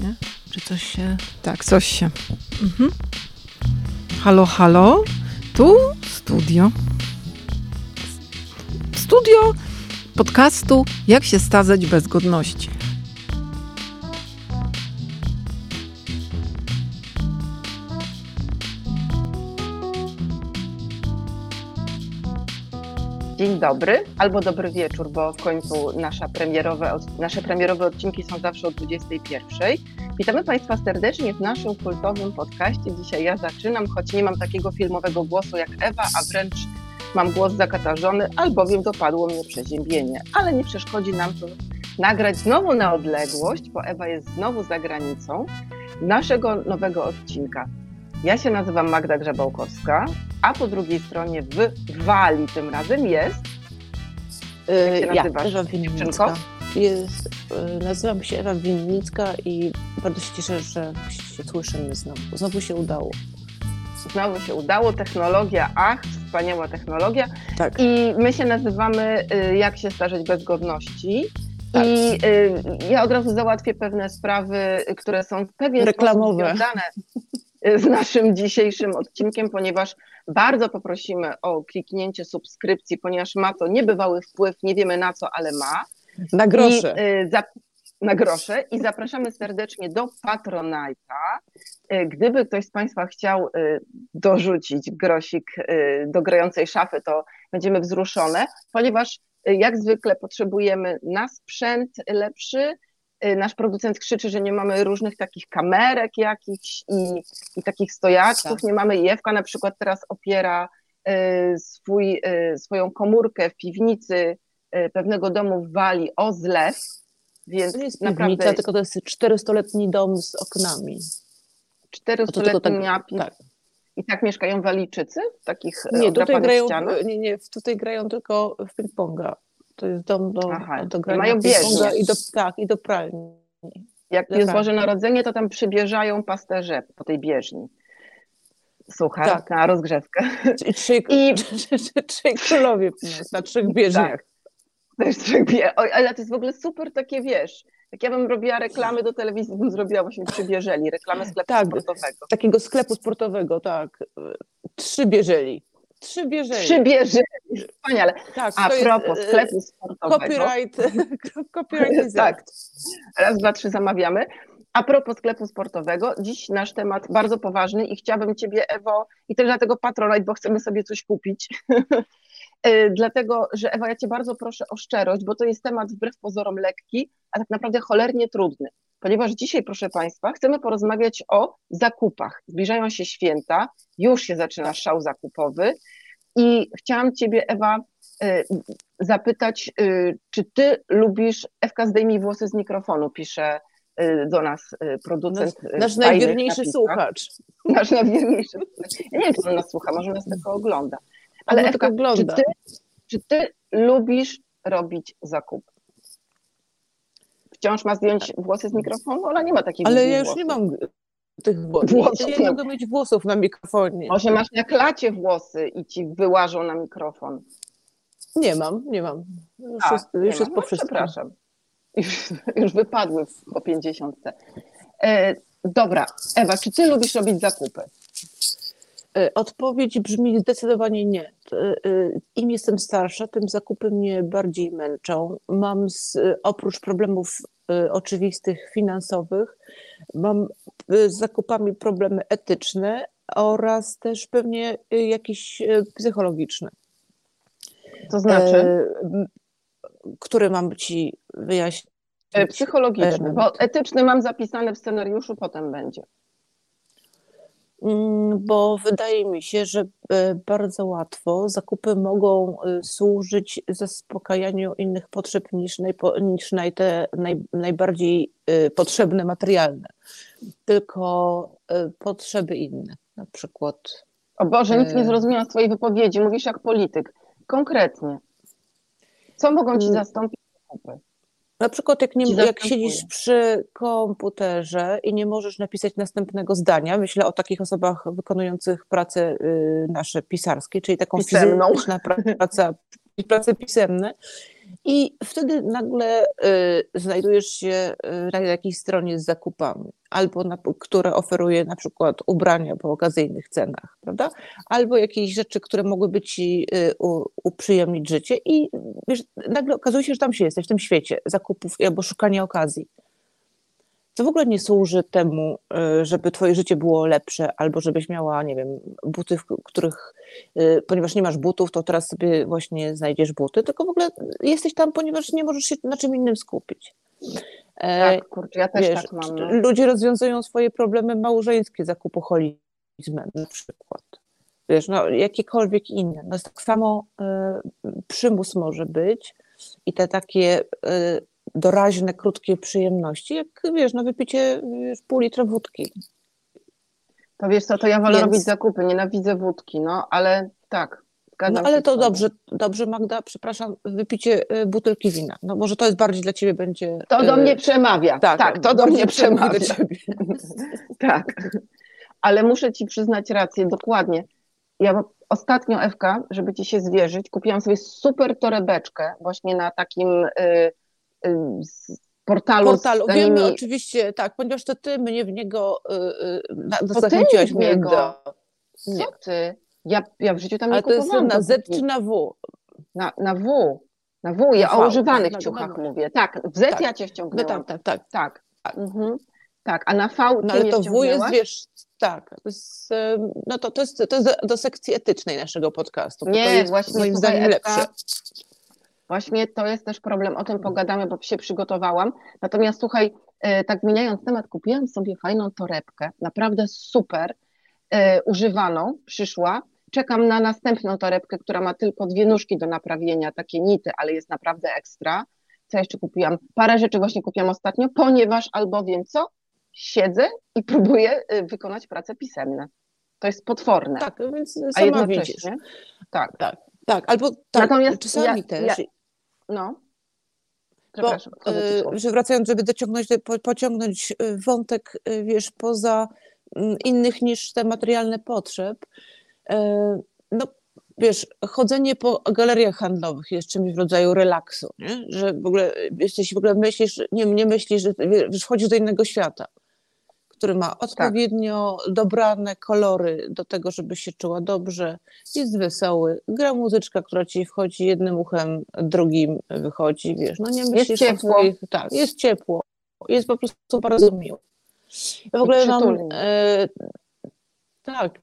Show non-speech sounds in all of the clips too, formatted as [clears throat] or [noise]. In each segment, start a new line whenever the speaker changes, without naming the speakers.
nie? Czy coś się... Tak, coś się. Mhm. Halo, halo? Tu studio. Studio podcastu Jak się stazać bez godności.
Dzień dobry albo dobry wieczór, bo w końcu nasza premierowe, nasze premierowe odcinki są zawsze o 21. Witamy Państwa serdecznie w naszym kultowym podcaście. Dzisiaj ja zaczynam, choć nie mam takiego filmowego głosu jak Ewa, a wręcz mam głos zakatarzony, albowiem dopadło mnie przeziębienie. Ale nie przeszkodzi nam to nagrać znowu na odległość, bo Ewa jest znowu za granicą naszego nowego odcinka. Ja się nazywam Magda Grzebałkowska, a po drugiej stronie w Wali tym razem jest.
Jak się ja, Ewa Winnicka. Jest, y, nazywam się Ewa Winnicka i bardzo się cieszę, że się słyszymy znowu. Znowu się udało.
Znowu się udało. Technologia, ach, wspaniała technologia. Tak. I my się nazywamy y, Jak się starzeć bez godności. Tak. I y, ja od razu załatwię pewne sprawy, które są w pewien
Reklamowe.
sposób związane z naszym dzisiejszym odcinkiem, ponieważ bardzo poprosimy o kliknięcie subskrypcji, ponieważ ma to niebywały wpływ, nie wiemy na co, ale ma.
Na grosze. I,
y, za, na grosze i zapraszamy serdecznie do Patronite'a. Y, gdyby ktoś z Państwa chciał y, dorzucić grosik do grającej szafy, to będziemy wzruszone, ponieważ jak zwykle potrzebujemy na sprzęt lepszy, nasz producent krzyczy, że nie mamy różnych takich kamerek jakichś i, i takich stojaczków, tak. nie mamy. Jewka na przykład teraz opiera y, swój, y, swoją komórkę w piwnicy pewnego domu w Walii o zlew, więc
to jest naprawdę... Piwnica, tylko to jest 400-letni dom z oknami.
400-letni tak, tak. I tak mieszkają Walijczycy? W takich
nie, tutaj grają, nie, nie, tutaj grają tylko w ping-ponga. To jest dom do, Aha, do grania mają bieżnię. i do, tak, i do pralni.
Jak do jest Boże Narodzenie, to tam przybierzają pasterze po tej bieżni. Słuchaj, tak. na rozgrzewkę.
I trzej, I... trzej królowie [laughs] na trzech bieżniach. Tak.
Też trzech bie... Oj, ale to jest w ogóle super takie, wiesz, jak ja bym robiła reklamy do telewizji, bym zrobiła właśnie przy bieżeli, reklamę sklepu tak, sportowego.
Takiego sklepu sportowego, tak. Trzy bieżeli. Trzy bieżeli.
Trzy bieżeli, wspaniale. Tak, A propos jest, sklepu sportowego.
Copyright, [laughs] copyright tak.
Raz, dwa, trzy zamawiamy. A propos sklepu sportowego, dziś nasz temat bardzo poważny i chciałabym Ciebie, Ewo, i też dlatego Patronite, bo chcemy sobie coś kupić. E, [laughs] dlatego, że Ewa, ja Cię bardzo proszę o szczerość, bo to jest temat wbrew pozorom lekki, a tak naprawdę cholernie trudny. Ponieważ dzisiaj, proszę Państwa, chcemy porozmawiać o zakupach. Zbliżają się święta, już się zaczyna szał zakupowy i chciałam Ciebie, Ewa, e, zapytać, e, czy Ty lubisz, Ewka zdejmij włosy z mikrofonu, pisze e, do nas producent.
Nasz, nasz najwierniejszy słuchacz.
Nasz najwierniejszy Ja nie wiem, czy on nas słucha, może nas tylko ogląda. Ale Ewka, ogląda. Czy, ty, czy ty lubisz robić zakupy? Wciąż ma zdjąć włosy z mikrofonu? Ona nie ma takich
Ale ja już włosów. nie mam tych włosów. Ja nie mogę mieć włosów na mikrofonie.
Może masz na klacie włosy i ci wyłażą na mikrofon.
Nie mam, nie mam. Już A, jest, już jest po no, wszystkim.
Przepraszam. Już, już wypadły po pięćdziesiątce. E, dobra, Ewa, czy ty lubisz robić zakupy?
E, odpowiedź brzmi zdecydowanie nie. E, Im jestem starsza, tym zakupy mnie bardziej męczą. Mam z, oprócz problemów e, oczywistych finansowych, mam z zakupami problemy etyczne oraz też pewnie jakieś psychologiczne.
To znaczy?
Które mam ci wyjaśnić?
Psychologiczny, bo etyczny mam zapisane w scenariuszu, potem będzie.
Mm, bo wydaje mi się, że e, bardzo łatwo zakupy mogą e, służyć zaspokajaniu innych potrzeb niż, najpo, niż naj, te naj, najbardziej e, potrzebne materialne, tylko potrzeby inne, na przykład.
O Boże, nic nie zrozumiałam z Twojej wypowiedzi, mówisz jak polityk. Konkretnie. Co mogą Ci mm. zastąpić zakupy?
Na przykład jak, nie, jak siedzisz przy komputerze i nie możesz napisać następnego zdania, myślę o takich osobach wykonujących pracę y, nasze pisarskie, czyli taką
Pisemną.
fizyczną pracę, prace pisemne I wtedy nagle y, znajdujesz się y, na jakiejś stronie z zakupami, albo na, która oferuje na przykład ubrania po okazyjnych cenach, prawda? Albo jakieś rzeczy, które mogłyby ci y, u, uprzyjemnić życie i wiesz, nagle okazuje się, że tam się jesteś w tym świecie zakupów albo szukania okazji to w ogóle nie służy temu, y, żeby twoje życie było lepsze, albo żebyś miała, nie wiem, buty, w których, y, ponieważ nie masz butów, to teraz sobie właśnie znajdziesz buty, tylko w ogóle jesteś tam, ponieważ nie możesz się na czym innym skupić.
E, tak, kurczę, ja też Wiesz, tak mam. No.
Ludzie rozwiązują swoje problemy małżeńskie zakupoholizmem na przykład. Wiesz, no jakiekolwiek inne. No tak samo y, przymus może być i te takie y, doraźne, krótkie przyjemności, jak wiesz, no wypicie wiesz, pół litra wódki.
To wiesz co, to ja wolę Więc... robić zakupy, nienawidzę wódki, no ale tak.
No ale to dobrze, dobrze Magda, przepraszam, wypicie y, butelki wina. No może to jest bardziej dla ciebie będzie...
To do y, mnie przemawia, tak, tak to do [laughs] mnie przemawia. Do ciebie. [laughs] tak, ale muszę ci przyznać rację, dokładnie. Ja ostatnio, Ewka, żeby ci się zwierzyć, kupiłam sobie super torebeczkę właśnie na takim... Y, portalu.
portalu. Z Wiemy oczywiście, tak, ponieważ to ty mnie w niego y, zachęciłaś mnie
do... Co nie. ty? Ja, ja w życiu tam
Ale
nie
kupowałam. to jest na Z czy na W?
Na, na W. Na W, ja o używanych tak, ciuchach mówię. Tak, w Z tak. ja cię ściągnęłam.
No, tak, tak, tak.
Tak. Mhm. tak, a na V
no, ale to W jest, wiesz, tak, jest, no to, to jest, to jest do, do sekcji etycznej naszego podcastu.
Nie, to jest właśnie moim zdaniem lepsze. Właśnie to jest też problem, o tym pogadamy, bo się przygotowałam. Natomiast słuchaj, e, tak zmieniając temat, kupiłam sobie fajną torebkę, naprawdę super, e, używaną, przyszła. Czekam na następną torebkę, która ma tylko dwie nóżki do naprawienia, takie nity, ale jest naprawdę ekstra. Co jeszcze kupiłam? Parę rzeczy właśnie kupiłam ostatnio, ponieważ albowiem co? Siedzę i próbuję e, wykonać prace pisemne. To jest potworne.
Tak, więc sama A jednocześnie, widzisz. Tak, tak. Tak, albo tak, Natomiast czasami ja, też. Ja,
no.
Bo, y, że wracając, żeby dociągnąć, po, pociągnąć y, wątek, y, wiesz, poza mm, innych niż te materialne potrzeb, no wiesz, chodzenie po galeriach handlowych jest czymś w rodzaju relaksu, nie? że w ogóle jesteś, w ogóle myślisz, nie, nie myślisz, że wiesz, wchodzisz do innego świata który ma tak. odpowiednio tak. dobrane kolory do tego, żeby się czuła dobrze, jest wesoły, gra muzyczka, która ci wchodzi jednym uchem, drugim wychodzi, wiesz, no nie myślisz
jest ciepło.
Swoich, tak, jest ciepło, jest po prostu bardzo miło. Ja w ogóle mam, e, tak,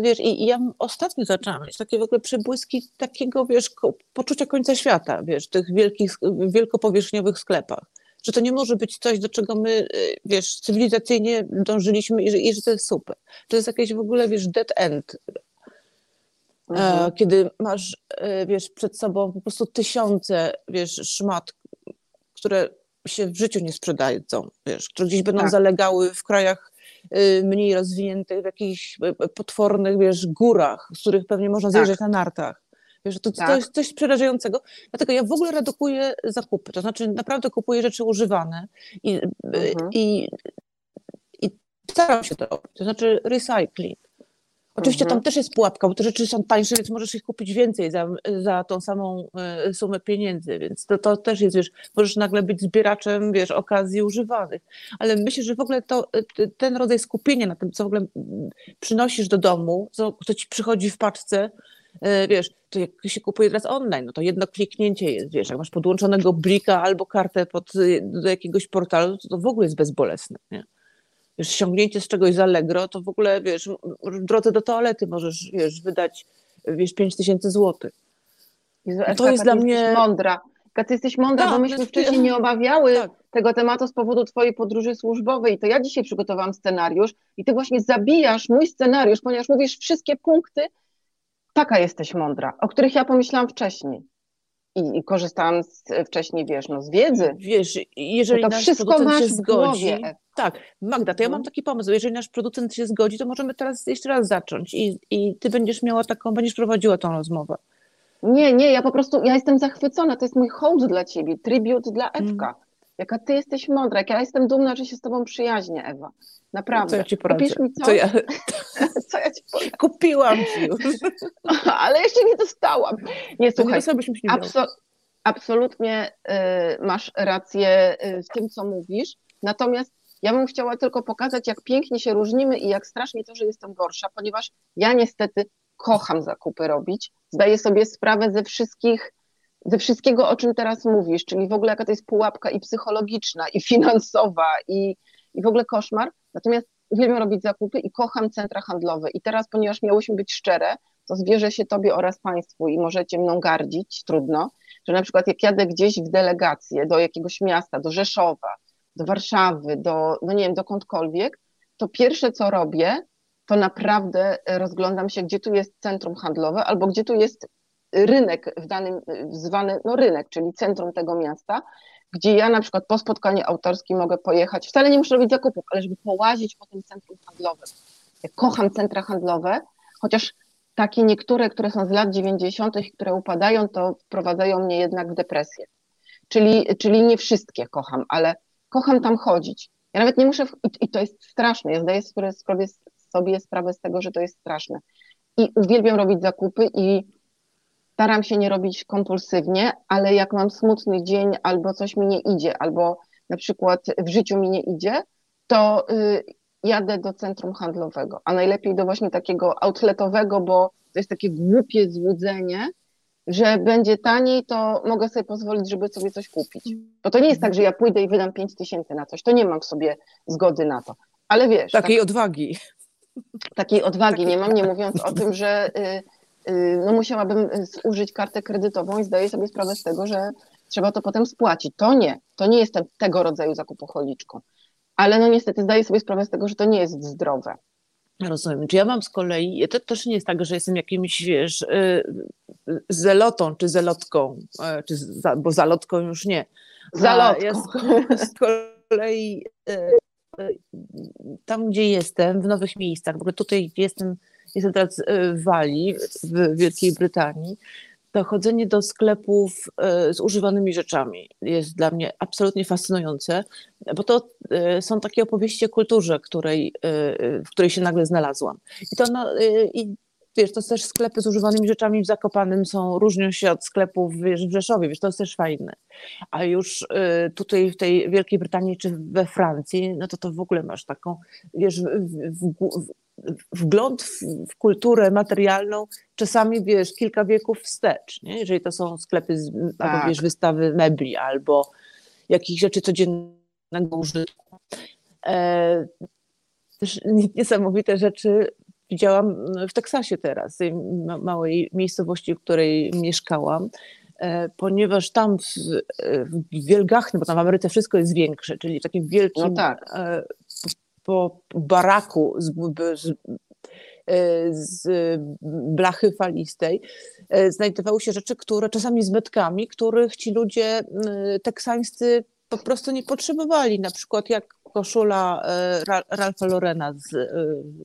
wiesz, i, i ja ostatnio zaczęłam mieć takie w ogóle przebłyski takiego, wiesz, poczucia końca świata, wiesz, w tych wielkich, wielkopowierzchniowych sklepach że to nie może być coś, do czego my, y, wiesz, cywilizacyjnie dążyliśmy i że, i że to jest super. To jest jakieś w ogóle, wiesz, dead end. E, mhm. Kiedy masz, e, wiesz, przed sobą po prostu tysiące, wiesz, szmat, które się w życiu nie sprzedają, wiesz, które gdzieś będą tak. zalegały w krajach y, mniej rozwiniętych, w jakichś e, potwornych, wiesz, górach, z których pewnie można zjeżdżać tak. na nartach. Wiesz, to, tak. jest coś przerażającego. Dlatego ja w ogóle redukuję zakupy. To znaczy naprawdę kupuję rzeczy używane i, mhm. i, i staram się to robić. To znaczy recycling. Oczywiście mhm. tam też jest pułapka, bo te rzeczy są tańsze, więc możesz ich kupić więcej za, za tą samą e, sumę pieniędzy, więc to, to też jest, wiesz, możesz nagle być zbieraczem, wiesz, okazji używanych. Ale myślę, że w ogóle to, e, ten rodzaj skupienia na tym, co w ogóle przynosisz do domu, co, co ci przychodzi w paczce, E, wiesz, to jak się kupuje teraz online, no to jedno kliknięcie jest, wiesz, jak masz podłączonego blika albo kartę pod, y, do jakiegoś portalu, to, to w ogóle jest bezbolesne, nie? Wiesz, ściągnięcie z czegoś z Allegro, to w ogóle, wiesz, w drodze do toalety możesz, wiesz, wydać, wiesz, 5 tysięcy złotych.
To jest dla mnie... mądra. Ty jesteś mądra, tak, bo myśmy wcześniej nie obawiały tak. tego tematu z powodu twojej podróży służbowej. To ja dzisiaj przygotowałam scenariusz i ty właśnie zabijasz mój scenariusz, ponieważ mówisz wszystkie punkty, taka jesteś mądra, o których ja pomyślałam wcześniej. I, i korzystałam z, wcześniej, wiesz, no, z wiedzy.
Wiesz, jeżeli to nasz wszystko producent się zgodzi. Tak, Magda, to ja mam no. taki pomysł. Jeżeli nasz producent się zgodzi, to możemy teraz jeszcze raz zacząć i, i ty będziesz miała taką, będziesz prowadziła tą rozmowę.
Nie, nie, ja po prostu, ja jestem zachwycona, to jest mój hołd dla ciebie, tribut dla. Ewka. Mm. Jaka ty jesteś mądra, jak ja jestem dumna, że się z tobą przyjaźnię, Ewa. Naprawdę.
Co ja ci poradzę?
Kupisz mi
co? Co ja, [laughs]
co ja ci poradzę?
Kupiłam ci już. [laughs]
Ale jeszcze nie dostałam. Nie, słuchaj,
nie, abso
absolutnie y, masz rację y, w tym, co mówisz. Natomiast ja bym chciała tylko pokazać, jak pięknie się różnimy i jak strasznie to, że jestem gorsza, ponieważ ja niestety kocham zakupy robić. Zdaję sobie sprawę ze wszystkich, ze wszystkiego, o czym teraz mówisz, czyli w ogóle jaka to jest pułapka i psychologiczna, i finansowa, i, i w ogóle koszmar. Natomiast uwielbiam robić zakupy i kocham centra handlowe. I teraz, ponieważ miałyśmy być szczere, to zwierzę się Tobie oraz Państwu i możecie mną gardzić, trudno, że na przykład jak jadę gdzieś w delegację do jakiegoś miasta, do Rzeszowa, do Warszawy, do, no nie wiem, dokądkolwiek, to pierwsze co robię, to naprawdę rozglądam się, gdzie tu jest centrum handlowe albo gdzie tu jest rynek w danym, zwany no rynek, czyli centrum tego miasta, gdzie ja na przykład po spotkaniu autorskim mogę pojechać, wcale nie muszę robić zakupów, ale żeby połazić po tym centrum handlowym. Ja kocham centra handlowe, chociaż takie niektóre, które są z lat 90., które upadają, to wprowadzają mnie jednak w depresję. Czyli, czyli nie wszystkie kocham, ale kocham tam chodzić. Ja nawet nie muszę, w... i to jest straszne, ja zdaję sobie, sobie sprawę z tego, że to jest straszne. I uwielbiam robić zakupy i staram się nie robić kompulsywnie, ale jak mam smutny dzień albo coś mi nie idzie, albo na przykład w życiu mi nie idzie, to y, jadę do centrum handlowego, a najlepiej do właśnie takiego outletowego, bo to jest takie głupie złudzenie, że będzie taniej, to mogę sobie pozwolić, żeby sobie coś kupić. Bo to nie jest tak, że ja pójdę i wydam 5 tysięcy na coś, to nie mam w sobie zgody na to. Ale wiesz.
Takiej tak, odwagi.
Takiej odwagi nie mam, nie mówiąc o tym, że y, no musiałabym użyć kartę kredytową i zdaję sobie sprawę z tego, że trzeba to potem spłacić. To nie, to nie jestem tego rodzaju zakupocholiczką ale no niestety zdaję sobie sprawę z tego, że to nie jest zdrowe.
Rozumiem. Czy ja mam z kolei, to też nie jest tak, że jestem jakimś, wiesz, y, zelotą czy zelotką, e, czy za, bo zalotką już nie.
Zalotką. Ja
z, kolei e, e, tam, gdzie jestem, w nowych miejscach, w ogóle tutaj jestem, jestem teraz w Walii, w Wielkiej Brytanii, to chodzenie do sklepów e, z używanymi rzeczami jest dla mnie absolutnie fascynujące, bo to e, są takie opowieści o kulturze, której, e, w której się nagle znalazłam. I to no, i wiesz, to też sklepy z używanymi rzeczami w Zakopanym są, różnią się od sklepów wiesz, w Rzeszowie, wiesz, to jest też fajne. A już tutaj w tej Wielkiej Brytanii czy we Francji, no to to w ogóle masz taką, wiesz, w, w, wgląd w, w, kulturę materialną czasami, wiesz, kilka wieków wstecz, nie? jeżeli to są sklepy, z, tak. albo wiesz, wystawy mebli, albo jakichś rzeczy codziennego użytku. E, też niesamowite rzeczy widziałam w Teksasie teraz, tej małej miejscowości, w której mieszkałam, e, ponieważ tam w, w Wielgachnym, bo tam w Ameryce wszystko jest większe, czyli w takim wielkim no tak. E, po baraku z, z, z blachy falistej e, znajdowały się rzeczy, które czasami z metkami, których ci ludzie teksańscy po prostu nie potrzebowali. Na przykład jak koszula e, Ralfa Lorena, z, e,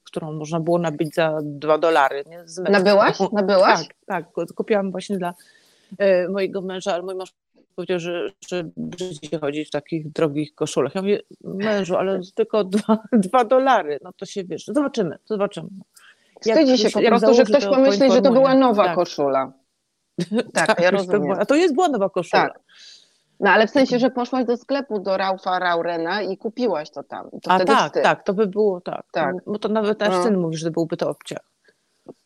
którą można było nabyć za dwa dolary.
Nabyłaś? Nabyłaś?
Tak, tak. Kupiłam właśnie dla mojego męża, ale mój mąż powiedział, że, że brzydzi chodzić w takich drogich koszulach. Ja mówię, mężu, ale tylko dwa, [laughs] dwa dolary, no to się wiesz, zobaczymy, zobaczymy.
Wstydzi się po prostu, że ktoś pomyśli, że to była nowa tak. koszula. [laughs]
Tak, tak, ja rozumiem. A to jest była nowa koszula. Tak.
No ale w sensie, że poszłaś do sklepu do Raufa Raurena i kupiłaś to tam. To
A tak, tak, to by było tak. tak. Bo to nawet nasz no. syn mówi, że byłby to obciach.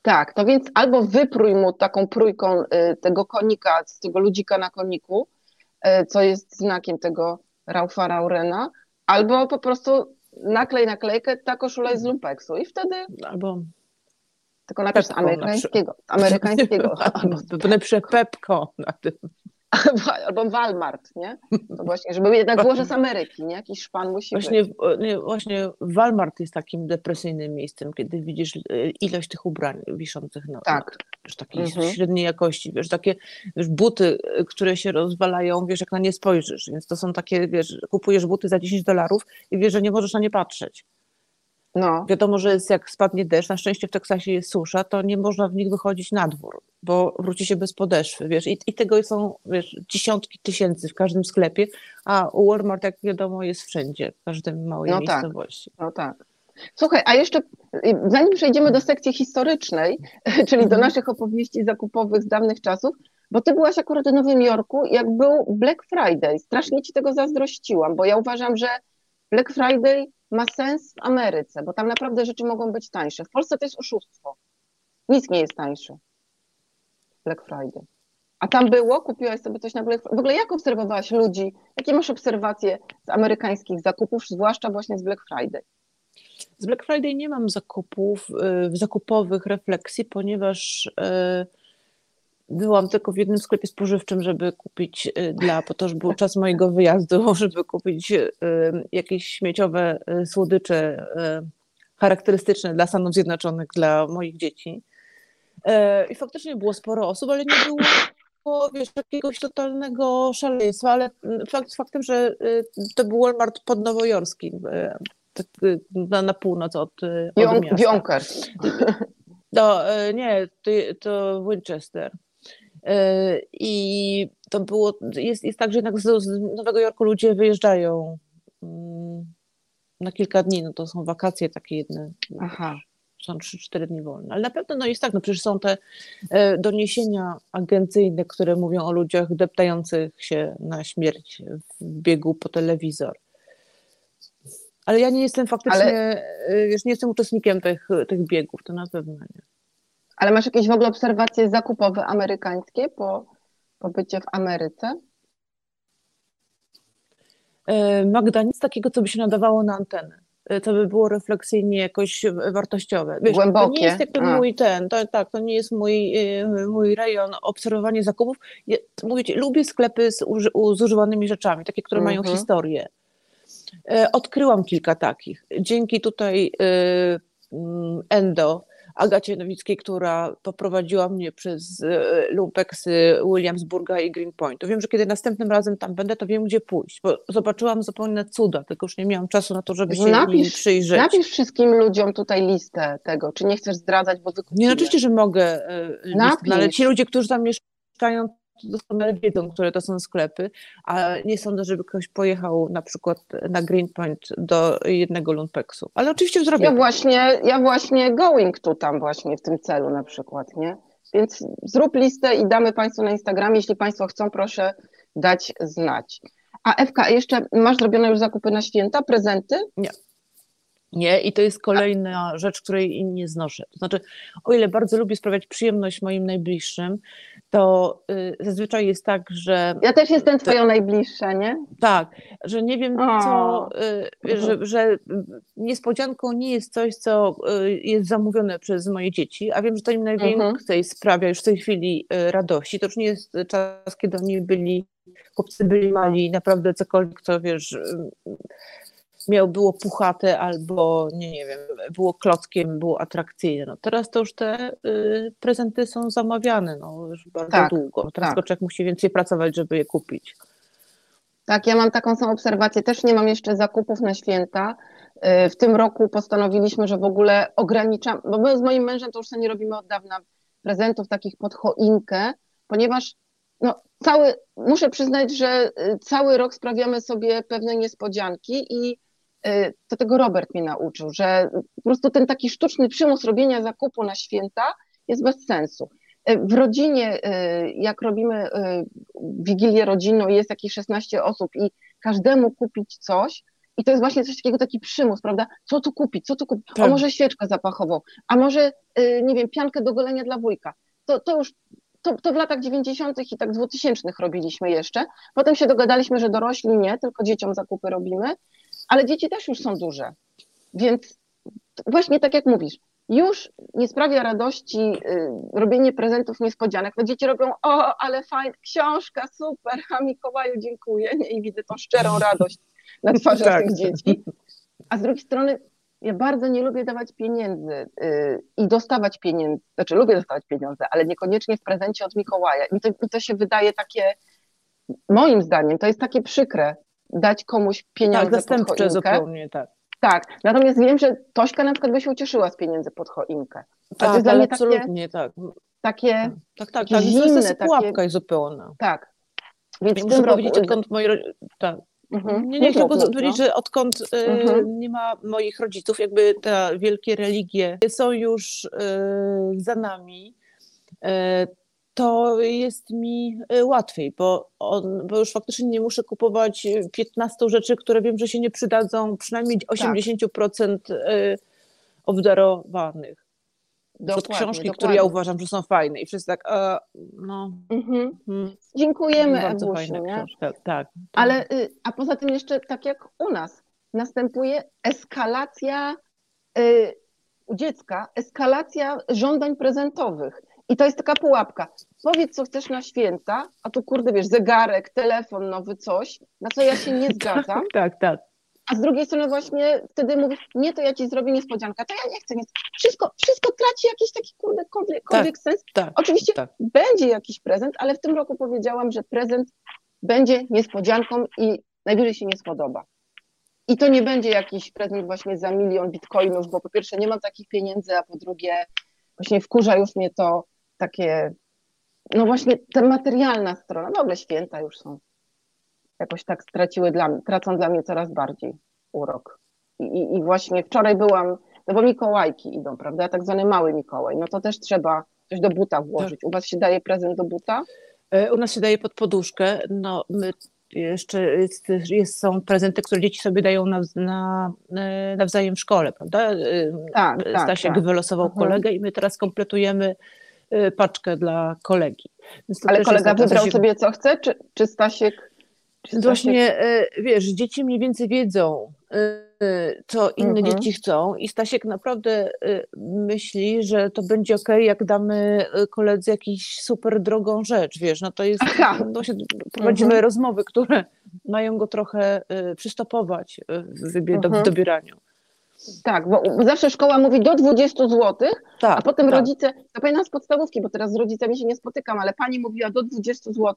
Tak, to więc albo wyprój mu taką prójką y, tego konika, z tego ludzika na koniku, co jest znakiem tego Raufa Raurena, albo po prostu naklej naklejkę, ta koszula jest z lumpeksu i wtedy...
Albo...
Tylko napisz amerykańskiego. Amerykańskiego. [laughs]
Albo, albo napiszę Pepko na tym.
Albo Walmart, nie? To właśnie, żeby jednak było, że z Ameryki, nie? Jakiś szpan musi
właśnie, być. Nie, właśnie Walmart jest takim depresyjnym miejscem, kiedy widzisz e, ilość tych ubrań wiszących na
tak.
Wiesz, takiej mhm. średniej jakości, wiesz, takie wiesz, buty, e, które się rozwalają, wiesz, jak na nie spojrzysz, więc to są takie, wiesz, kupujesz buty za 10 dolarów i wiesz, że nie możesz na nie patrzeć. No. Wiadomo, że jest, jak spadnie deszcz, na szczęście w Teksasie jest susza, to nie można w nich wychodzić na dwór, bo wróci się bez podeszwy, wiesz, i, i tego są, wiesz, dziesiątki tysięcy w każdym sklepie, a Walmart, jak wiadomo, jest wszędzie, w każdym małej no tak. miejscowości.
Tak. No tak. Słuchaj, a jeszcze zanim przejdziemy do sekcji historycznej, [laughs] czyli do mhm. naszych opowieści zakupowych z dawnych czasów, Bo ty byłaś akurat w Nowym Jorku, jak był Black Friday. Strasznie ci tego zazdrościłam, bo ja uważam, że Black Friday ma sens w Ameryce, bo tam naprawdę rzeczy mogą być tańsze. W Polsce to jest oszustwo. Nic nie jest tańsze. Black Friday. A tam było? Kupiłaś sobie coś na Black Friday? W ogóle jak obserwowałaś ludzi? Jakie masz obserwacje z amerykańskich zakupów, zwłaszcza właśnie z Black Friday?
Z Black Friday nie mam zakupów, y, zakupowych refleksji, ponieważ y, byłam tylko w jednym sklepie spożywczym, żeby kupić y, dla, bo to już był czas mojego wyjazdu, [laughs] żeby kupić jakieś śmieciowe słodycze charakterystyczne dla Stanów Zjednoczonych, dla moich dzieci. I faktycznie było sporo osób, ale nie było wiesz, jakiegoś totalnego szaleństwa, ale fakt faktem, że to był Walmart podnowojorski, na, na północ od, od miasta. No, [laughs] nie, to, to Winchester. E, I to było, jest, jest tak, że jednak z, z Nowego Jorku ludzie wyjeżdżają mm, na kilka dni, no to są wakacje takie jedne. Aha. Są 3-4 dni wolne. Ale na pewno no jest tak, no przecież są te e, doniesienia agencyjne, które mówią o ludziach deptających się na śmierć w biegu po telewizor. Ale ja nie jestem faktycznie, Ale... E, wiesz, nie jestem uczestnikiem tych, tych biegów, to na pewno nie.
Ale masz jakieś w ogóle obserwacje zakupowe amerykańskie po, po bycie w Ameryce?
E, Magda, nic takiego, co by się nadawało na antenę. E, to by było refleksyjnie jakoś wartościowe.
Wiesz, Głębokie.
To nie jest jakby mój ten, to, tak, to nie jest mój, mój rejon obserwowanie zakupów. Ja, mówię ci, lubię sklepy z, z używanymi rzeczami, takie, które mają mhm. historię. E, odkryłam kilka takich. Dzięki tutaj y, Endo, Agacie Nowickiej, która poprowadziła mnie przez e, lumpeksy Williamsburga i Greenpointu. Wiem, że kiedy następnym razem tam będę, to wiem, gdzie pójść, bo zobaczyłam zupełnie cuda, tylko już nie miałam czasu na to, żeby się napisz, przyjrzeć.
Napisz wszystkim ludziom tutaj listę tego, czy nie chcesz zdradzać, bo wykupiłem.
Nie, no oczywiście, że mogę e, listę, no, ale ci ludzie, którzy tam mieszkają, doskonale wiedzą, które to są sklepy, a nie sądzę, żeby ktoś pojechał na przykład na Greenpoint do jednego lumpeksu. Ale oczywiście zrobię.
Ja właśnie, ja właśnie going tu tam właśnie w tym celu na przykład, nie? Więc zrób listę i damy Państwu na Instagramie. Jeśli Państwo chcą, proszę dać znać. A Ewka, jeszcze masz zrobione już zakupy na święta, prezenty?
Nie. Nie, i to jest kolejna rzecz, której nie znoszę. To znaczy, o ile bardzo lubię sprawiać przyjemność moim najbliższym, to y, zazwyczaj jest tak, że.
Ja też jestem Twoją to, najbliższa, nie?
Tak, że nie wiem, o. co. Y, że, że niespodzianką nie jest coś, co y, jest zamówione przez moje dzieci, a wiem, że to im najwięcej mhm. sprawia już w tej chwili radości. To już nie jest czas, kiedy oni byli, chłopcy byli mali, naprawdę cokolwiek, co wiesz miał, było puchate albo nie, nie wiem, było klockiem, było atrakcyjne. No teraz to już te y, prezenty są zamawiane no, już bardzo tak, długo. Teraz tak. musi więcej pracować, żeby je kupić.
Tak, ja mam taką samą obserwację. Też nie mam jeszcze zakupów na święta. Y, w tym roku postanowiliśmy, że w ogóle ograniczam, bo my z moim mężem to już sobie nie robimy od dawna prezentów takich pod choinkę, ponieważ no, cały, muszę przyznać, że y, cały rok sprawiamy sobie pewne niespodzianki i to tego Robert mnie nauczył, że po prostu ten taki sztuczny przymus robienia zakupu na święta jest bez sensu. Y, w rodzinie, y, jak robimy wigilię rodzinną, jest jakieś 16 osób i każdemu kupić coś, i to jest właśnie coś takiego, taki przymus, prawda? Co tu kupić, co tu kupić? Tak. A może świeczkę zapachową, a może, nie wiem, piankę do golenia dla wujka. To, to już to, to w latach 90. i tak 2000 robiliśmy jeszcze. Potem się dogadaliśmy, że dorośli nie, tylko dzieciom zakupy robimy ale dzieci też już są duże. Więc właśnie tak jak mówisz, już nie sprawia radości y, robienie prezentów niespodzianek. No dzieci robią, o, ale fajna książka, super, a Mikołaju dziękuję. Nie? I widzę tą szczerą radość na twarzach tak. tych dzieci. A z drugiej strony ja bardzo nie lubię dawać pieniędzy y, i dostawać pieniędzy, znaczy lubię dostawać pieniądze, ale niekoniecznie w prezencie od Mikołaja. I to, mi to się wydaje takie, moim zdaniem, to jest takie przykre, dać komuś pieniądze tak, zastępcze pod
zupełnie, tak.
Tak, natomiast wiem, że Tośka na przykład by się ucieszyła z pieniędzy pod choinkę.
Tak, to ale absolutnie, tak.
Takie
tak, tak, tak, zimne, to jest pułapka takie... zupełna.
Tak.
Więc muszę roku... powiedzieć, odkąd moi tak. Mhm. Nie, nie chcę powiedzieć, że odkąd y, mhm. nie ma moich rodziców, jakby te wielkie religie są już y, za nami, y, to jest mi y, łatwiej, bo, on, bo już faktycznie nie muszę kupować 15 rzeczy, które wiem, że się nie przydadzą, przynajmniej 80% tak. obdarowanych. Dokładnie, od książki, dokładnie. które ja uważam, że są fajne i wszyscy tak, e, no. Mhm.
Hmm, Dziękujemy, Bardzo Ewusiu, nie? Tak, tak. Ale, y, a poza tym jeszcze tak jak u nas, następuje eskalacja y, u dziecka, eskalacja żądań prezentowych. I to jest taka pułapka. Powiedz, co chcesz na święta, a tu kurde, wiesz, zegarek, telefon nowy, coś, na co ja się nie [laughs] zgadzam.
tak, tak.
A z drugiej strony właśnie wtedy mówisz, nie, to ja ci zrobię niespodziankę, to ja nie chcę. Nie. Wszystko, wszystko traci jakiś taki kurde, tak, sens. Tak, Oczywiście tak. będzie jakiś prezent, ale w tym roku powiedziałam, że prezent będzie niespodzianką i najwyżej się nie spodoba. I to nie będzie jakiś prezent właśnie za milion bitcoinów, bo po pierwsze nie mam takich pieniędzy, a po drugie właśnie wkurza już mnie to takie, no właśnie ta materialna strona, w ogóle święta już są jakoś tak straciły dla mnie, tracą dla mnie coraz bardziej urok. I, I, właśnie wczoraj byłam, no bo Mikołajki idą, prawda, tak zwany mały Mikołaj, no to też trzeba coś do buta włożyć. U was się daje prezent do buta?
E, u nas się daje pod poduszkę, no my jeszcze jest, jest, są prezenty, które dzieci sobie dają na, na, e, nawzajem w szkole, prawda? E, tak, tak Stasiek tak. wylosował mhm. kolegę i my teraz kompletujemy paczkę dla kolegi.
Ale kolega wybrał sobie co chce, czy, czy Stasiek
Właśnie, e, wiesz, dzieci mniej więcej wiedzą, e, co inne mhm. dzieci chcą i Stasiek naprawdę myśli, że to będzie ok, jak damy koledze jakiś super drogą rzecz, wiesz, no to jest, no się, prowadzimy mhm. rozmowy, które mają go trochę przystopować w, wybie, mhm. w dobieraniu.
Tak, bo zawsze szkoła mówi do 20 zł, tak, a potem tak. rodzice, to pamiętam z podstawówki, bo teraz z rodzicami się nie spotykam, ale pani mówiła do 20 zł,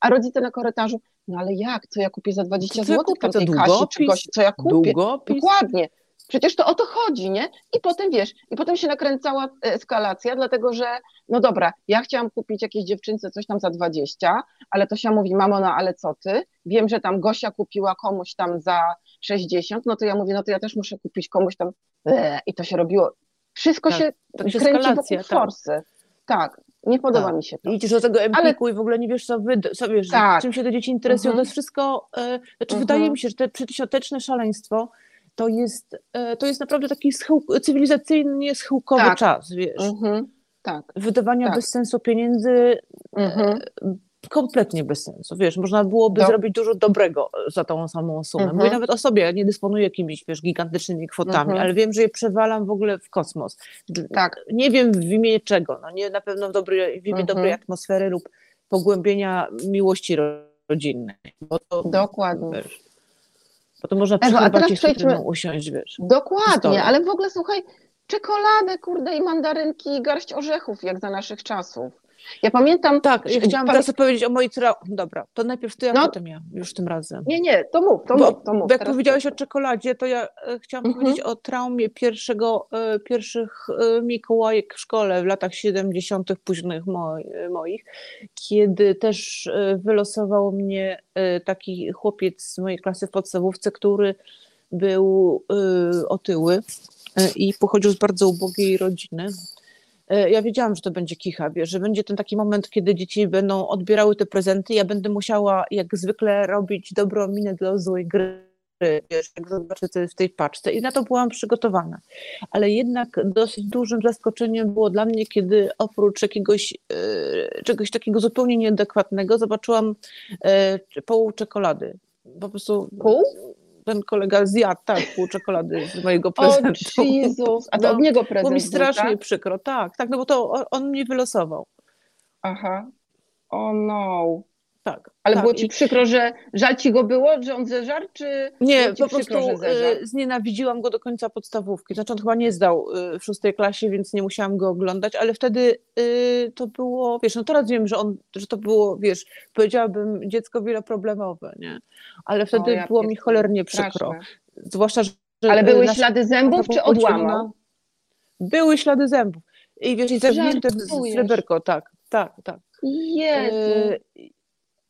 a rodzice na korytarzu, no ale jak, co ja kupię za 20 zł w tej Kasi czy Gosi, co ja kupię? Długopis? Dokładnie. Przecież to o to chodzi, nie? I potem wiesz, i potem się nakręcała eskalacja, dlatego że, no dobra, ja chciałam kupić jakiejś dziewczynce coś tam za 20, ale to się mówi, mamo, no ale co ty? Wiem, że tam Gosia kupiła komuś tam za 60, no to ja mówię, no to ja też muszę kupić komuś tam, eee, i to się robiło. Wszystko tak, się kręci wokół tak. forsy. Tak, nie podoba tak. mi się to.
Idziesz do tego empiku ale... i w ogóle nie wiesz, co, wy, co wiesz, tak. czym się te dzieci interesują. Mhm. To jest wszystko, e, znaczy mhm. wydaje mi się, że te przedświąteczne szaleństwo to jest, e, to jest naprawdę taki schył, cywilizacyjnie schyłkowy tak. czas, wiesz. Mhm. Tak. Wydawania tak. bez sensu pieniędzy, e, mhm kompletnie bez sensu. Wiesz, można byłoby Do... zrobić dużo dobrego za tą samą sumę. Mhm. Mówię nawet o sobie, nie dysponuję jakimiś, wiesz, gigantycznymi kwotami, mhm. ale wiem, że je przewalam w ogóle w kosmos. Tak. Nie wiem w imię czego, no nie na pewno w, dobry, w imię mhm. dobrej atmosfery lub pogłębienia miłości rodzinnej.
To, Dokładnie. Wiesz,
bo to można przy herbacie przejdźmy... usiąść, wiesz.
Dokładnie, ale w ogóle słuchaj, czekoladę, kurde, i mandarynki, i garść orzechów, jak za naszych czasów. Ja pamiętam.
Tak, ja chciałam teraz opowiedzieć o mojej trau... Dobra, to najpierw ty, a no, potem ja, już tym razem.
Nie, nie, to mów, to Bo, mów, to mów.
Jak powiedziałeś o czekoladzie, to ja e, chciałam mhm. powiedzieć o traumie pierwszego, e, pierwszych e, Mikołajek w szkole w latach 70. późnych moich, kiedy też wylosował mnie taki chłopiec z mojej klasy w podstawówce, który był otyły i pochodził z bardzo ubogiej rodziny ja wiedziałam, że to będzie kicha, że będzie ten taki moment, kiedy dzieci będą odbierały te prezenty, ja będę musiała jak zwykle robić dobrą minę dla złej gry, wiesz, jak zobaczę, co jest w tej paczce. I na to byłam przygotowana. Ale jednak dosyć dużym zaskoczeniem było dla mnie, kiedy oprócz jakiegoś e, czegoś takiego zupełnie nieadekwatnego zobaczyłam e, pół czekolady. Po prostu...
Pół?
Ten kolega zjadł tak pół czekolady z mojego prezentu.
O Jezus, a to no, od niego prezent
Było mi strasznie tak? przykro, tak, tak, no bo to on mnie wylosował.
Aha, o oh no.
Tak.
Ale
tak.
było ci przykro, że żal ci go było, że on zeżarł, czy
Nie, po prostu y, znienawidziłam go do końca podstawówki. Znaczy on chyba nie zdał y, w szóstej klasie, więc nie musiałam go oglądać, ale wtedy y, to było, wiesz, no teraz wiem, że on, że to było, wiesz, powiedziałabym dziecko wieloproblemowe, nie? Ale wtedy ja było mi cholernie przykro. Straszne. Zwłaszcza, że...
Ale były ślady zębów, czy odłamał?
Były ślady zębów. I wiesz, i zawinięte sreberko, tak, tak, tak.
Jezu.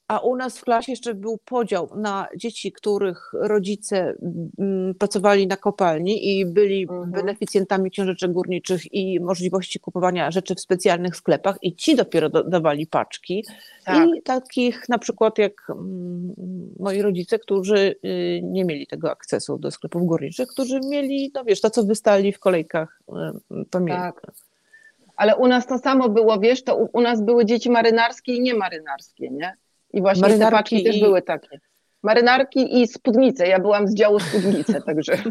A u nas w klasie jeszcze był podział na dzieci, których rodzice mm, pracowali na kopalni i byli mhm. beneficjentami książeczek górniczych i możliwości kupowania rzeczy w specjalnych sklepach i ci dopiero dawali paczki. Tak. I takich na przykład jak mm, moi rodzice, którzy y, nie mieli tego akcesu do sklepów górniczych, którzy mieli, no wiesz, to co wystali w kolejkach, pamiętam. Tak.
Ale u nas to samo było, wiesz, to u, u nas były dzieci marynarskie i niemarynarskie, nie? I właśnie Marynarki te i... też były takie. Marynarki i spódnice. Ja byłam z działu spódnice, [laughs] także.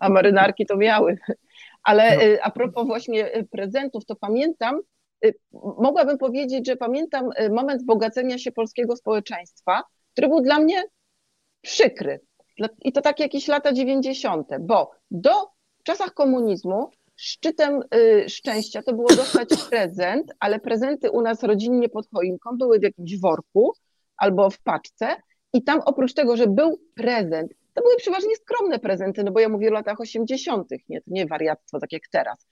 A marynarki to miały. Ale no. Y, a propos właśnie y, prezentów, to pamiętam, y, mogłabym powiedzieć, że pamiętam moment wzbogacenia się polskiego społeczeństwa, który był dla mnie przykry. I to takie jakieś lata 90., bo do w czasach komunizmu szczytem szczęścia to było dostać [coughs] prezent, ale prezenty u nas rodzinnie pod choinką były w jakimś worku albo w paczce i tam oprócz tego, że był prezent, to były przeważnie skromne prezenty, no bo ja mówię o latach 80., nie, to nie wariactwo tak jak teraz.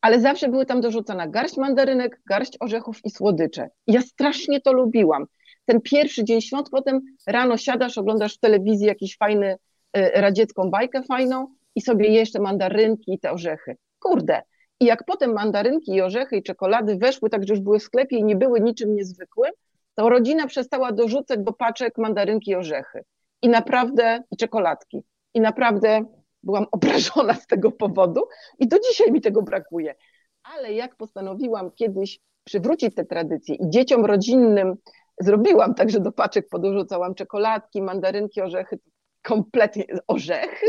Ale zawsze były tam dorzucona garść mandarynek, garść orzechów i słodycze. I ja strasznie to lubiłam. Ten pierwszy dzień świąt, potem rano siadasz, oglądasz w telewizji jakiś fajny, y, radziecką bajkę fajną i sobie jesz te mandarynki i te orzechy. Kurde. I jak potem mandarynki i orzechy i czekolady weszły tak, że już były w sklepie i nie były niczym niezwykłym, to rodzina przestała dorzucać do paczek mandarynki i orzechy. I naprawdę, i czekoladki. I naprawdę byłam [laughs] obrażona z tego powodu i do dzisiaj mi tego brakuje. Ale jak postanowiłam kiedyś przywrócić te tradycje i dzieciom rodzinnym zrobiłam tak, że do paczek podorzucałam czekoladki, mandarynki, orzechy, kompletnie orzechy?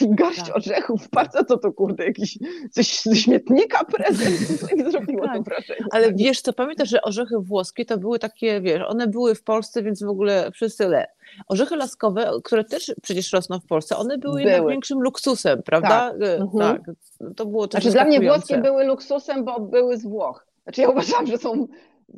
Garść tak. orzechów, patrz co to kurde, jakiś coś ze śmietnika prezent, [laughs] zrobiło tak. to wrażenie.
Ale wiesz co, pamiętasz, że orzechy włoskie to były takie, wiesz, one były w Polsce, więc w ogóle wszyscy le. Orzechy laskowe, które też przecież rosną w Polsce, one były, były. największym luksusem, prawda? Tak. E, mhm. tak. To było
też Znaczy dla mnie włoskie były luksusem, bo były z Włoch. Znaczy ja uważam, że są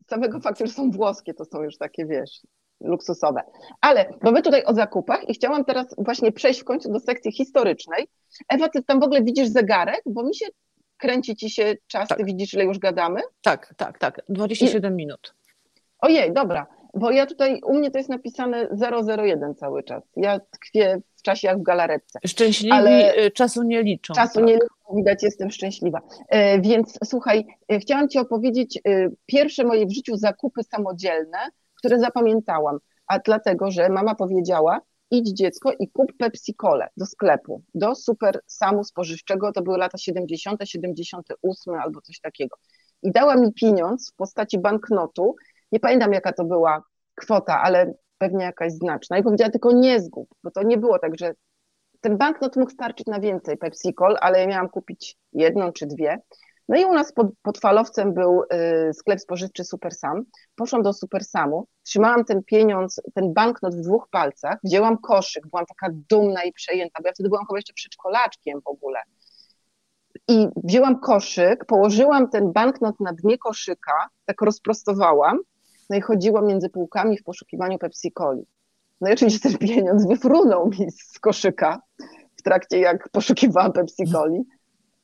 z samego faktu, że są włoskie, to są już takie, wiesz, luksusowe. Ale, bo my tutaj o zakupach i chciałam teraz właśnie przejść w końcu do sekcji historycznej. Ewa, ty tam w ogóle widzisz zegarek, bo mi się kręci ci się czas, tak. ty widzisz, ile już gadamy?
Tak, tak, tak, 27 I... minut.
Ojej, dobra, bo ja tutaj, u mnie to jest napisane 001 cały czas. Ja tkwię w czasie jak w galaretce.
Szczęśliwi ale y, czasu nie liczą.
Czasu tak. nie liczą, widać, jestem szczęśliwa. E, więc słuchaj, e, chciałam ci opowiedzieć e, pierwsze moje w życiu zakupy samodzielne, które zapamiętałam, a dlatego, że mama powiedziała, idź dziecko i kup Pepsi Cole do sklepu, do super samu spożywczego, to były lata 70., 78 albo coś takiego. I dała mi pieniądz w postaci banknotu, nie pamiętam jaka to była kwota, ale pewnie jakaś znaczna i powiedziała tylko nie zgub, bo to nie było tak, że ten banknot mógł starczyć na więcej Pepsi Cole, ale ja miałam kupić jedną czy dwie no i u nas pod, pod falowcem był y, sklep spożywczy Super Sam. Poszłam do Super Samu, trzymałam ten pieniądz, ten banknot w dwóch palcach, wzięłam koszyk, byłam taka dumna i przejęta, bo ja wtedy byłam chyba jeszcze przedszkolaczkiem w ogóle. I wzięłam koszyk, położyłam ten banknot na dnie koszyka, tak rozprostowałam, no i chodziłam między półkami w poszukiwaniu Pepsi Coli. No i oczywiście ten pieniądz wyfrunął mi z koszyka w trakcie jak poszukiwałam Pepsi Coli.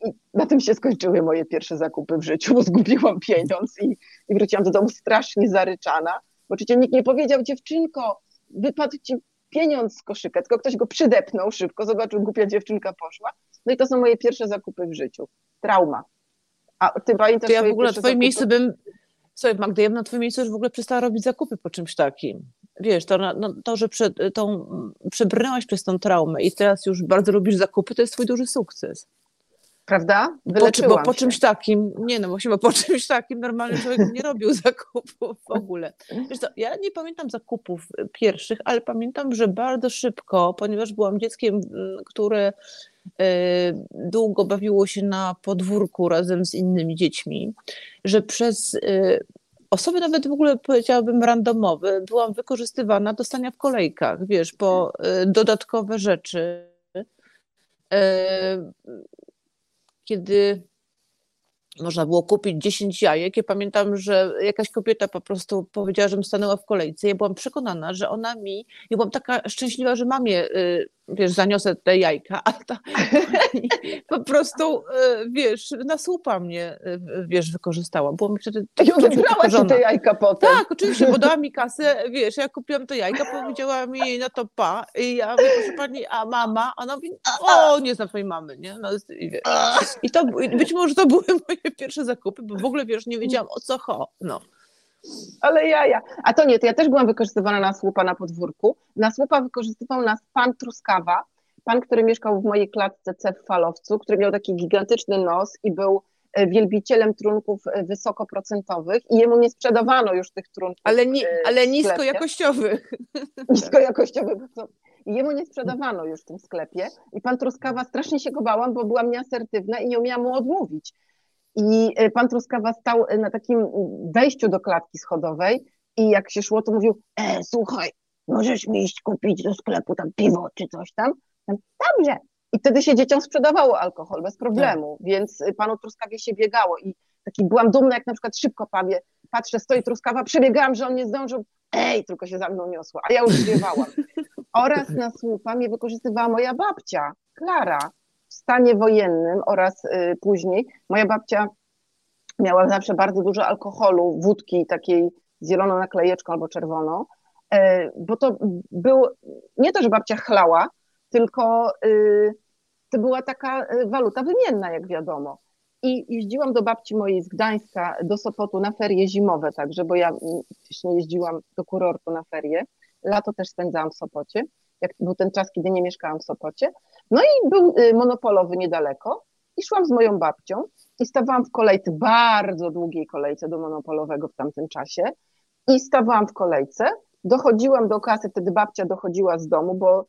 I na tym się skończyły moje pierwsze zakupy w życiu, bo zgubiłam pieniądz i, i wróciłam do domu strasznie zaryczana. Bo oczywiście nikt nie powiedział, dziewczynko, wypadł ci pieniądz z koszyka, tylko ktoś go przydepnął szybko, zobaczył, głupia dziewczynka poszła. No i to są moje pierwsze zakupy w życiu. Trauma.
A ty pamiętasz to ja w ogóle na twoim zakupy? miejscu bym, słuchaj Magda, ja bym na twoim miejscu już w ogóle przestała robić zakupy po czymś takim. Wiesz, to, no, to że prze, tą, przebrnęłaś przez tą traumę i teraz już bardzo lubisz zakupy, to jest twój duży sukces
prawda?
Wyleczyłam bo, bo po czymś takim, nie no, właśnie, bo po [laughs] czymś takim normalny człowiek nie robił [laughs] zakupów w ogóle. Wiesz co, ja nie pamiętam zakupów pierwszych, ale pamiętam, że bardzo szybko, ponieważ byłam dzieckiem, które y, długo bawiło się na podwórku razem z innymi dziećmi, że przez y, osoby nawet w ogóle powiedziałabym randomowe, byłam wykorzystywana do stania w kolejkach, wiesz, po y, dodatkowe rzeczy kiedy można było kupić 10 jajek. Ja pamiętam, że jakaś kobieta po prostu powiedziała, żebym stanęła w kolejce. Ja byłam przekonana, że ona mi, ja byłam taka szczęśliwa, że mamie y, wiesz, zaniosę te jajka, a ta [laughs] po prostu, e, wiesz, na słupa mnie, e, wiesz, wykorzystała. Było mi wtedy
I odebrała ci te jajka potem.
Tak, oczywiście, bo dała mi [laughs] kasę, wiesz, ja kupiłam te jajka, powiedziała mi jej na to pa i ja mówię, proszę pani, a mama? Ona mówi, o, nie znam twojej mamy, nie? No, i, wiesz, [laughs] I to, być może to były moje pierwsze zakupy, bo w ogóle, wiesz, nie wiedziałam o co cho, no.
Ale ja, ja. A to nie, to ja też byłam wykorzystywana na słupa na podwórku. Na słupa wykorzystywał nas pan Truskawa, pan, który mieszkał w mojej klatce C w Falowcu, który miał taki gigantyczny nos i był e, wielbicielem trunków e, wysokoprocentowych i jemu nie sprzedawano już tych trunków.
Ale, ni ale niskojakościowych. [laughs]
Niskojakościowych. I jemu nie sprzedawano już w tym sklepie. I pan Truskawa, strasznie się go bałam, bo byłam nieasertywna i nie umiałam mu odmówić. I e, pan Truskawa stał e, na takim wejściu do klatki schodowej i jak się szło, to mówił, e, słuchaj, możesz mi iść kupić do sklepu tam piwo czy coś tam? Dobrze. I wtedy się dzieciom sprzedawało alkohol bez problemu, tak. więc e, panu Truskawie się biegało i taki byłam dumna, jak na przykład szybko pawie, patrzę, stoi Truskawa, przebiegałam, że on nie zdążył, ej, tylko się za mną niosła, a ja już śpiewałam. [laughs] Oraz na słupa mnie wykorzystywała moja babcia, Klara, stanie wojennym oraz y, później moja babcia miała zawsze bardzo dużo alkoholu, wódki takiej z zieloną naklejeczką albo czerwoną, e, bo to był, nie to, że babcia chlała, tylko y, to była taka y, waluta wymienna, jak wiadomo. I jeździłam do babci mojej z Gdańska do Sopotu na ferie zimowe także, bo ja wcześniej jeździłam do kurortu na ferie. Lato też spędzałam w Sopocie jak był ten czas, kiedy nie mieszkałam w Sopocie. No i był y, monopolowy niedaleko i szłam z moją babcią i stawałam w kolejce, bardzo długiej kolejce do monopolowego w tamtym czasie i stawałam w kolejce, dochodziłam do kasy, wtedy babcia dochodziła z domu, bo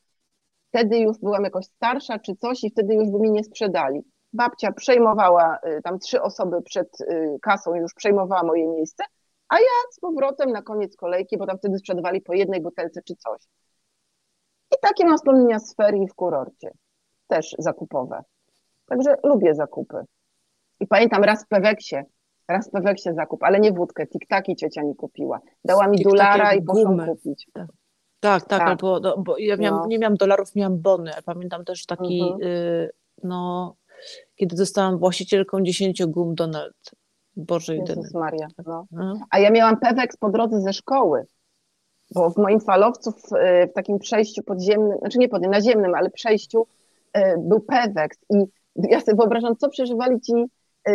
wtedy już byłam jakoś starsza czy coś i wtedy już by mi nie sprzedali. Babcia przejmowała, y, tam trzy osoby przed y, kasą już przejmowała moje miejsce, a ja z powrotem na koniec kolejki, bo tam wtedy sprzedawali po jednej butelce czy coś. Takie mam wspomnienia z ferii w kurorcie, też zakupowe. Także lubię zakupy. I pamiętam raz w Peweksie, raz w Peweksie zakup, ale nie wódkę, tiktaki ciocia mi kupiła. Dała mi dolara i poszłam kupić.
Tak. Tak, tak, tak. Bo, no, bo ja miałam, no. nie miałam dolarów, miałam bony. Pamiętam też taki, mhm. y, no, kiedy zostałam właścicielką 10 gum Donald. Boże
Jezus Maria. No. no. A ja miałam Peweks po drodze ze szkoły bo w moim falowcu w, e, w takim przejściu podziemnym, znaczy nie podziemnym, naziemnym, ale przejściu e, był Pewex i ja sobie wyobrażam, co przeżywali ci e,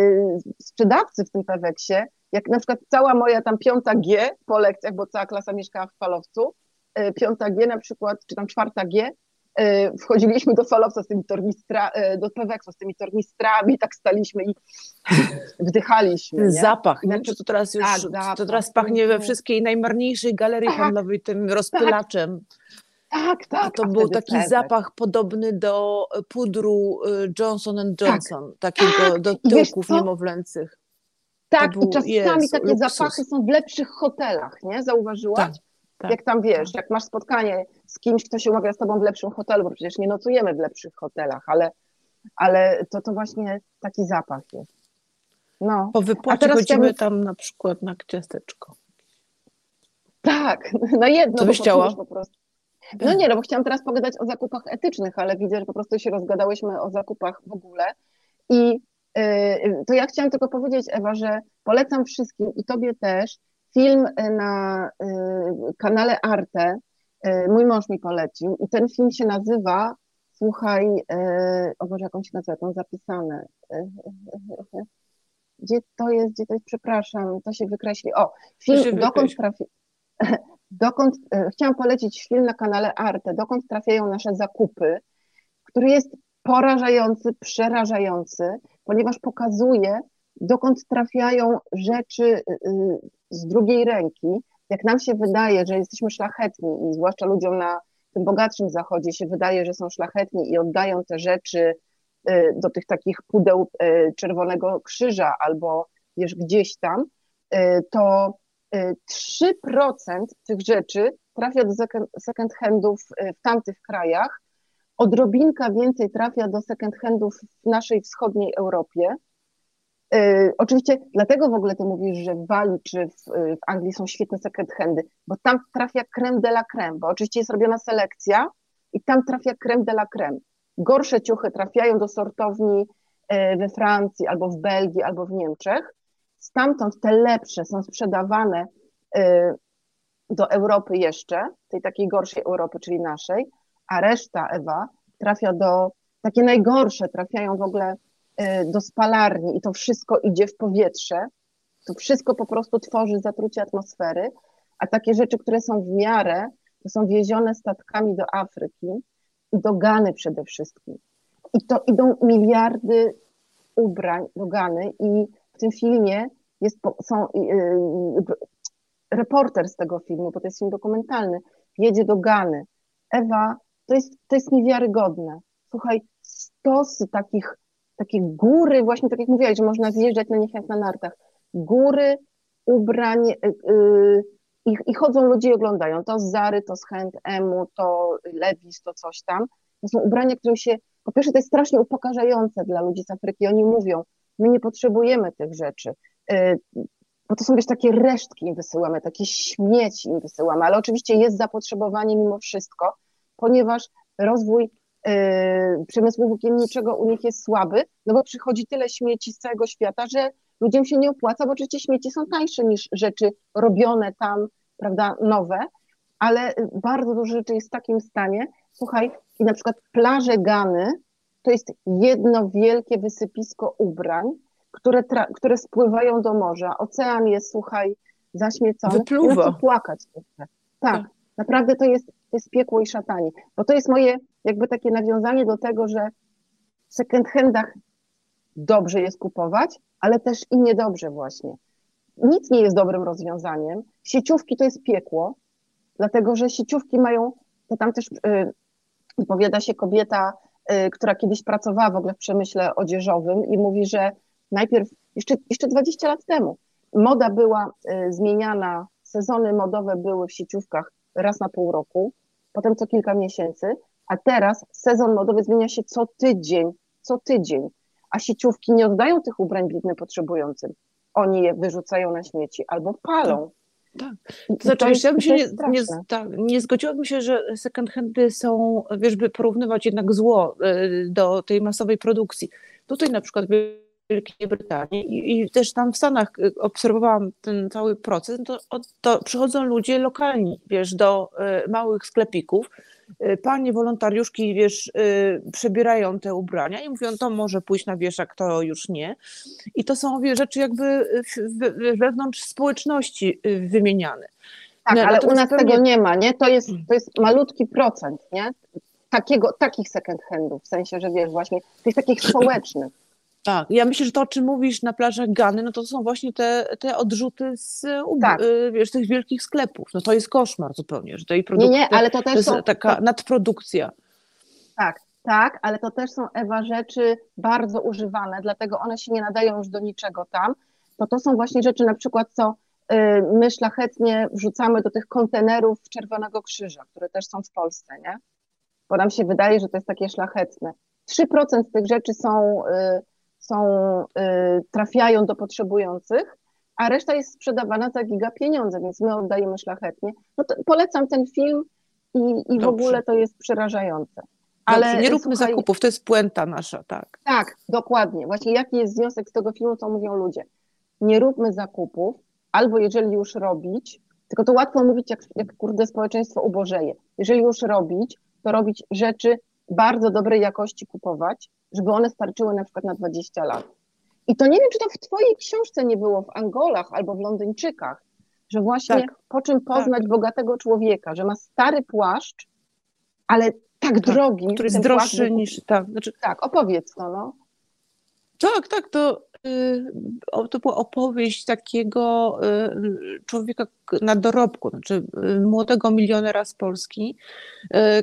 sprzedawcy w tym Peweksie, jak na przykład cała moja tam piąta G po lekcjach, bo cała klasa mieszkała w falowcu, piąta G na przykład, czy tam czwarta G, wchodziliśmy do falowca z tymi tornistra, e, do Peweksu z tymi tornistrami, tak staliśmy i wdychaliśmy.
Nie? Zapach, nie? Czy to teraz już, tak, zapach, to teraz pachnie we wszystkiej najmarniejszej galerii tak, handlowej tym rozpylaczem.
Tak, tak.
To był taki zapach podobny do pudru y, Johnson tak. Johnson, tak, takiego do tyłków niemowlęcych.
Tak, był, i czasami Jezu, takie luksus. zapachy są w lepszych hotelach, nie? Zauważyłaś? Tak. Tak, jak tam wiesz, tak. jak masz spotkanie z kimś, kto się umawia z tobą w lepszym hotelu, bo przecież nie nocujemy w lepszych hotelach, ale, ale to, to właśnie taki zapach jest.
No. Po wypłacie A teraz chodzimy tam na przykład na ciasteczko.
Tak, [laughs] na jedno.
Co byś chciała?
Po prostu. No nie, no bo chciałam teraz pogadać o zakupach etycznych, ale widzę, że po prostu się rozgadałyśmy o zakupach w ogóle. I yy, to ja chciałam tylko powiedzieć, Ewa, że polecam wszystkim i tobie też film y, na y, kanale Arte. Y, mój mąż mi polecił i ten film się nazywa, słuchaj, o Boże, jak on się nazywa, to zapisane. Gdzie to jest, gdzie to jest, przepraszam, to się wykreśli. O, film Dokąd trafi... [laughs] Dokąd, chciałam polecić film na kanale Arte, dokąd trafiają nasze zakupy, który jest porażający, przerażający, ponieważ pokazuje, dokąd trafiają rzeczy y, y, z drugiej ręki. Jak nam się wydaje, że jesteśmy szlachetni i zwłaszcza ludziom na tym bogatszym zachodzie się wydaje, że są szlachetni i oddają te rzeczy y, do tych takich pudeł Czerwonego Krzyża albo wiesz, gdzieś tam, to 3% tych rzeczy trafia do second handów w tamtych krajach, odrobinka więcej trafia do second handów w naszej wschodniej Europie, E, oczywiście dlatego w ogóle ty mówisz, że w Walii czy w, w, Anglii są świetne second handy, bo tam trafia creme de la creme, bo oczywiście jest robiona selekcja i tam trafia creme de la creme. Gorsze ciuchy trafiają do sortowni e, we Francji, albo w Belgii, albo w Niemczech. Stamtąd te lepsze są sprzedawane do Europy jeszcze, tej takiej gorszej Europy, czyli naszej, a reszta, Ewa, trafia do, takie najgorsze trafiają w ogóle do spalarni i to wszystko idzie w powietrze. To wszystko po prostu tworzy zatrucie atmosfery, a takie rzeczy, które są w miarę, to są wiezione statkami do Afryki i do Gany przede wszystkim. I to idą miliardy ubrań do Gany i w tym filmie jest, są, yy, reporter z tego filmu, bo to jest film dokumentalny, jedzie do Gany. Ewa, to jest, to jest niewiarygodne. Słuchaj, stosy takich, takie góry, właśnie tak jak mówiłaś, że można zjeżdżać na nich jak na nartach, góry ubrań, yy, i, I chodzą ludzie i oglądają to z Zary, to z H&M-u, to Levis, to coś tam. To są ubrania, które się, po pierwsze to jest strasznie upokarzające dla ludzi z Afryki. Oni mówią, my nie potrzebujemy tych rzeczy, y, bo to są wiesz, takie resztki im wysyłamy, takie śmieci im wysyłamy, ale oczywiście jest zapotrzebowanie mimo wszystko, ponieważ rozwój przemysłu włókienniczego u nich jest słaby, no bo przychodzi tyle śmieci z całego świata, że ludziom się nie opłaca, bo oczywiście śmieci są tańsze niż rzeczy robione tam, prawda, nowe, ale bardzo dużo rzeczy jest w takim stanie. Słuchaj, i na przykład plaże Gany to jest jedno wielkie wysypisko ubrań, które, które spływają do morza. Ocean jest, słuchaj, zaśmiecony.
Wypluwa.
płakać. Tak, tak, naprawdę to jest, to jest piekło i szatanie. Bo to jest moje jakby takie nawiązanie do tego, że w second handach dobrze jest kupować, ale też i niedobrze właśnie. Nic nie jest dobrym rozwiązaniem. Sieciówki to jest piekło, dlatego że sieciówki mają, to tam też y, wypowiada się kobieta, y, która kiedyś pracowała w ogóle w przemyśle odzieżowym i mówi, że najpierw, jeszcze, jeszcze 20 lat temu, moda była y, zmieniana, sezony modowe były w sieciówkach raz na pół roku, potem co kilka miesięcy, a teraz sezon modowy zmienia się co tydzień, co tydzień a sieciówki nie oddają tych ubrań biednym potrzebującym. Oni je wyrzucają na śmieci albo palą.
Tak. tak. To znaczy, wiesz, ja bym się nie, nie, tak, nie zgodziłabym się, że second handy są, wiesz, by porównywać jednak zło y, do tej masowej produkcji. Tutaj na przykład Wielkiej Brytanii i, i też tam w Stanach y, obserwowałam ten cały proces, to, to przychodzą ludzie lokalni, wiesz, do y, małych sklepików, Y, panie wolontariuszki, wiesz, y, przebierają te ubrania i mówią, to może pójść na wieszak, to już nie. I to są wie, rzeczy jakby wewnątrz społeczności y, wymieniane.
Tak, ale u nas pewnie... tego nie ma, nie? To jest, to jest malutki procent, nie? Takiego, takich second handów, w sensie, że wiesz, właśnie tych takich społecznych.
Tak, ja myślę, że to, o czym mówisz na plażach Gany, no to są właśnie te, te odrzuty z tak. Y, wiesz, tych wielkich sklepów. No to jest koszmar zupełnie, że tej produkcji, nie, nie, ale to też to jest są, taka nadprodukcja.
Tak, tak, ale to też są, Ewa, rzeczy bardzo używane, dlatego one się nie nadają już do niczego tam. To to są właśnie rzeczy na przykład, co y, my szlachetnie wrzucamy do tych kontenerów Czerwonego Krzyża, które też są w Polsce, nie? Bo nam się wydaje, że to jest takie szlachetne. 3% tych rzeczy są y, są, y, trafiają do potrzebujących, a reszta jest sprzedawana za giga pieniądze, więc my oddajemy szlachetnie. No polecam ten film i, i w ogóle to jest przerażające.
Ale Dobrze, nie róbmy słuchaj, zakupów, to jest puenta nasza, tak.
Tak, dokładnie. Właśnie jaki jest związek z tego filmu, co mówią ludzie. Nie róbmy zakupów, albo jeżeli już robić, tylko to łatwo mówić, jak, jak kurde społeczeństwo ubożeje. Jeżeli już robić, to robić rzeczy bardzo dobrej jakości kupować, żeby one starczyły na przykład na 20 lat. I to nie wiem, czy to w Twojej książce nie było w Angolach albo w Londyńczykach, że właśnie tak, po czym poznać tak. bogatego człowieka, że ma stary płaszcz, ale tak, tak drogi.
Który jest droższy płaszcz, niż. Tak, znaczy,
tak, opowiedz to. No.
Tak, tak, to Y, to była opowieść takiego y, człowieka na dorobku, znaczy y, młodego milionera z Polski,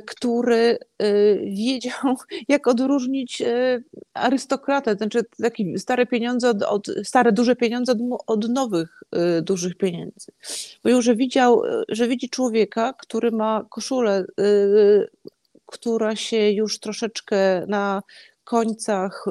który wiedział, [laughs] jak odróżnić arystokratę, znaczy takie stare pieniądze od, od stare, duże pieniądze od, od nowych dużych pieniędzy. Mówił, że widział, że widzi człowieka, który ma koszulę, która się już troszeczkę na końcach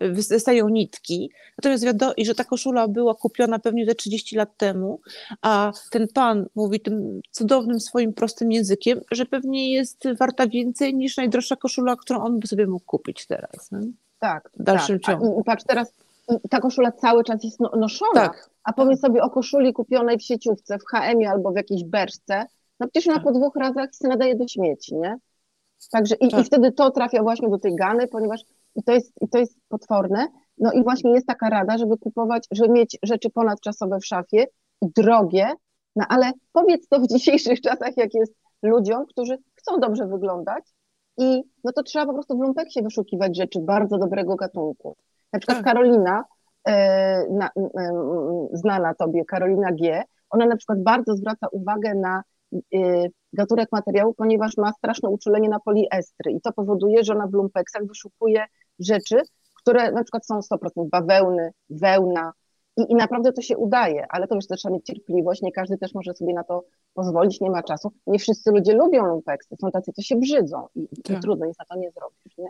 wystają nitki. Natomiast wiadomo, i że ta koszula była kupiona pewnie ze 30 lat temu, a ten pan mówi tym cudownym swoim prostym językiem, że pewnie jest warta więcej niż najdroższa koszula, którą on by sobie mógł kupić teraz. Nie?
Tak.
W dalszym
tak.
ciągu.
I patrz, teraz ta koszula cały czas jest no, noszona.
Tak.
A pomyśl sobie o koszuli kupionej w sieciówce, w HM albo w jakiejś beczce. No przecież ona
Tak.
po dwóch razach się nadaje do śmieci, nie? Także i,
Tak.
i wtedy to trafia właśnie do tej gany, ponieważ i to, jest, i to jest potworne. No i właśnie jest taka rada, żeby kupować, żeby mieć rzeczy ponadczasowe w szafie, drogie, no ale powiedz to w dzisiejszych czasach, jak jest ludziom, którzy chcą dobrze wyglądać i no to trzeba po prostu w lumpeksie wyszukiwać rzeczy bardzo dobrego gatunku. Na przykład
Tak.
Karolina, e, na, e, znana tobie, Karolina G., ona na przykład bardzo zwraca uwagę na e, gatunek materiału, ponieważ ma straszne uczulenie na poliestry i to powoduje, że ona w lumpeksach wyszukuje rzeczy, które na przykład są 100% bawełny, wełna i, i naprawdę to się udaje, ale to już też trzeba mieć cierpliwość, nie każdy też może sobie na to pozwolić, nie ma czasu. Nie wszyscy ludzie lubią lumpeksy, są tacy, co się brzydzą i, i
Tak.
trudno, nic na to nie zrobisz, nie?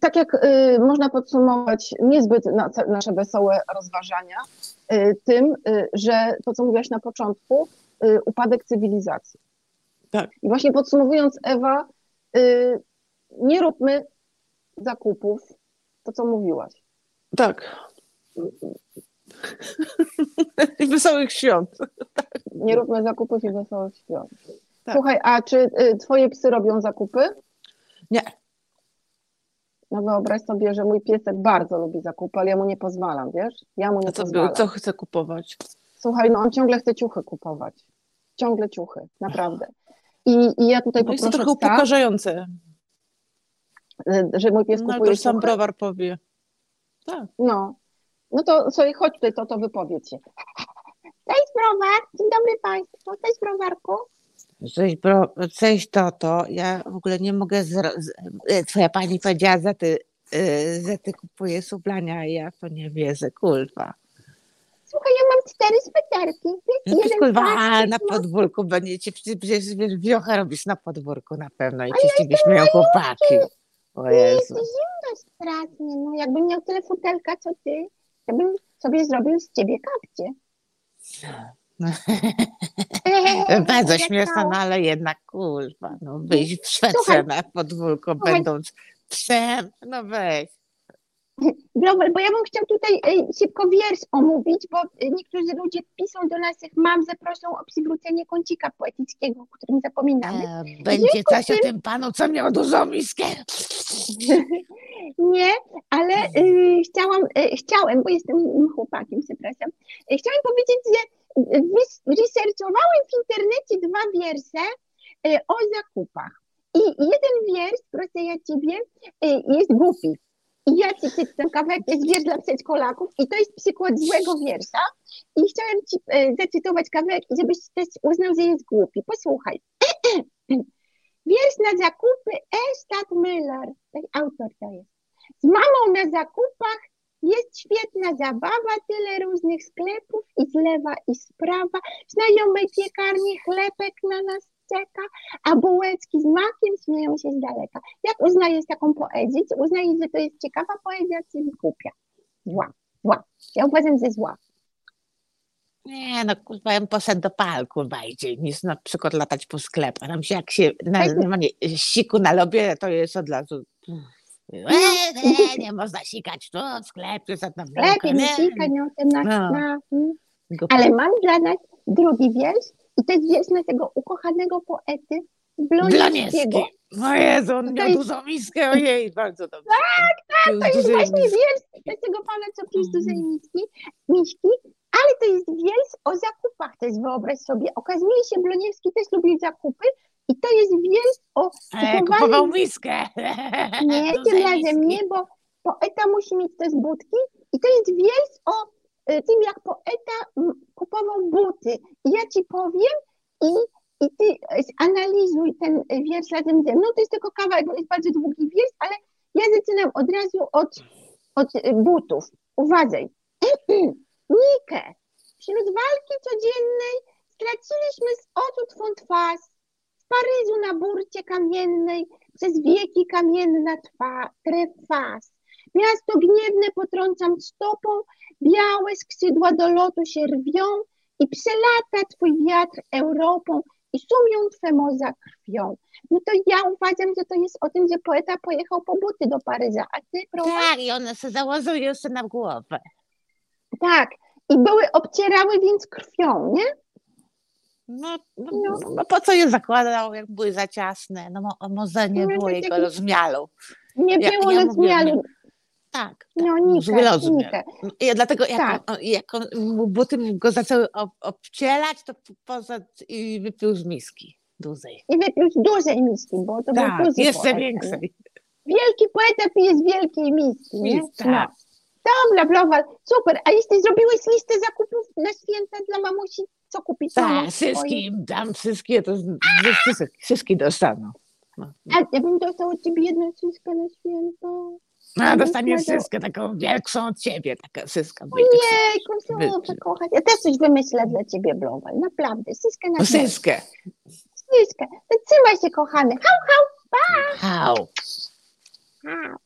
Tak jak y, można podsumować niezbyt na, nasze wesołe rozważania y, tym, y, że to, co mówiłaś na początku, y, upadek cywilizacji.
Tak.
I właśnie podsumowując, Ewa, y, nie róbmy zakupów, to co mówiłaś.
Tak. I [laughs] wesołych świąt.
Nie róbmy zakupów i wesołych świąt.
Tak.
Słuchaj, a czy y, twoje psy robią zakupy?
Nie.
No wyobraź sobie, że mój piesek bardzo lubi zakupy, ale ja mu nie pozwalam, wiesz? Ja mu nie
A co,
pozwalam.
co chce kupować?
Słuchaj, no on ciągle chce ciuchy kupować. Ciągle ciuchy, naprawdę. I, i ja tutaj
No jest to
poproszę
trochę upokarzające.
Y, że mój pies
No, ale
kupuje
to sam browar powie. Tak.
No. No to sobie chodź tutaj, to to wypowiedz się. Cześć browar, dzień dobry Państwu, cześć browarku.
Cześć, bro, cześć Toto. Ja w ogóle nie mogę. Zro... e, Twoja pani powiedziała, że ty, e, że ty kupujesz ubrania, a ja to nie wierzę, kurwa.
Słuchaj, ja mam cztery sweterki.
Jakiś kurwa, a na
no.
podwórku będziecie, przecież przecież wiesz, wiocha robisz na podwórku na pewno i ciebie śmieją chłopaki. O Jezu.
jest zimno strasznie. No, jakbym miał tyle futelka, co ty, to bym sobie zrobił z ciebie kapcie. [laughs]
Bardzo śmieszne, no ale jednak kurwa, no wyjść w
Słuchaj,
szwece na podwórku,
słuchaj.
będąc psem, no weź.
Bo ja bym chciał tutaj e, szybko wiersz omówić, bo niektórzy ludzie piszą do nas, jak mam, zaproszą o przywrócenie kącika poetyckiego, o którym zapominamy.
E, będzie coś o tym panu, co miał dużą miskę.
Nie, ale y, chciałam, y, chciałem, bo jestem chłopakiem, przepraszam, y, chciałam powiedzieć, że researchowałem w internecie dwa wiersze o zakupach. I jeden wiersz, proszę ja ciebie, jest głupi. I ja ci przeczytam kawałek, jest wiersz dla przedszkolaków i to jest przykład złego wiersza. I chciałem ci y, zacytować kawałek, żebyś też uznał, że jest głupi. Posłuchaj. [clears throat] Wiersz na zakupy Estat Müller. Taki autor to jest. Z mamą na zakupach jest świetna zabawa, tyle różnych sklepów i z lewa i z prawa. Znajomej piekarni chlebek na nas a bułeczki z makiem śmieją się z daleka. Jak uznajesz taką poezję? Czy uznajesz, że to jest ciekawa poezja, czy głupia? Zła, zła. Ja uważam, że zła.
Nie, no kurwa, ja bym poszedł do parku bardziej niż na przykład latać po sklepach. Tam się jak się na, normalnie siku na lobie, to jest od razu... E, e, nie można sikać tu w sklepie, za tam
Lepiej nie sikać, no, na,
No.
na. Ale mam dla nas drugi wiersz i to jest wiersz naszego ukochanego poety Bloniewskiego.
Bloniewski. O Jezu, on miał
jest-
dużą miskę, ojej, bardzo dobrze. Tak,
To jest właśnie wiersz tego pana, co pisze z dużej miski, miśki, ale to jest wiersz o zakupach też, wyobraź sobie. Okazuje się, Bloniewski też lubi zakupy i to jest wiersz o
E,
kupowaniu...
kupował miskę.
Nie, [laughs] tym razem
miski.
nie, bo poeta musi mieć też budki i to jest wiersz o tym, jak poeta kupował buty. Ja ci powiem i, i ty y, analizuj ten y, wiersz razem ze mną. To jest tylko kawałek, bo jest bardzo długi wiersz, ale ja zaczynam od razu od, od y, butów. Uważaj. [clears throat] Nikę, wśród walki codziennej straciliśmy z oczu twą twarz. W Paryżu na burcie kamiennej przez wieki kamienna twa, twarz. Miasto gniewne potrącam stopą, białe skrzydła do lotu się rwią i przelata twój wiatr Europą i sumią twe moza krwią. No to ja uważam, że to jest o tym, że poeta pojechał po buty do Paryża, a ty, prowadź?
Tak, i one se załazują sobie na głowę.
Tak. I były, obcierały więc krwią, nie?
No, no,
No.
no po co je zakładał, jak były za ciasne? No mo- może nie
No,
było jego rozmiaru.
Nie było
ja
na
mówię,
zmiaru.
Tak.
No,
Zły
Nika,
rozmiar.
Nika.
I dlatego jak,
Tak.
on, jak on, buty go zaczęły ob, obcielać, to poszedł i wypił z miski dużej.
I wypił z dużej miski, bo to
Tak,
był duży
jeszcze
poeta, nie?
większej.
Wielki poeta pije z wielkiej miski, nie?
Mis- tak.
No. Dobra, Blowal, super. A jeśli zrobiłeś listę zakupów na święta dla mamusi, co kupić
Tak, wszystkim dam, wszystkie to wszystkie, dostaną. No.
A ja bym dostał od ciebie jedną wszystko na święto.
No, dostaniesz wszystkie taką większą od ciebie, taka syska. Wy-
super, kochać. Ja też coś wymyślę dla ciebie, Blowal. Naprawdę, syskę na
No syskę.
Syskę. Trzymaj się, kochany. Hał, hał,
Hał.
hał.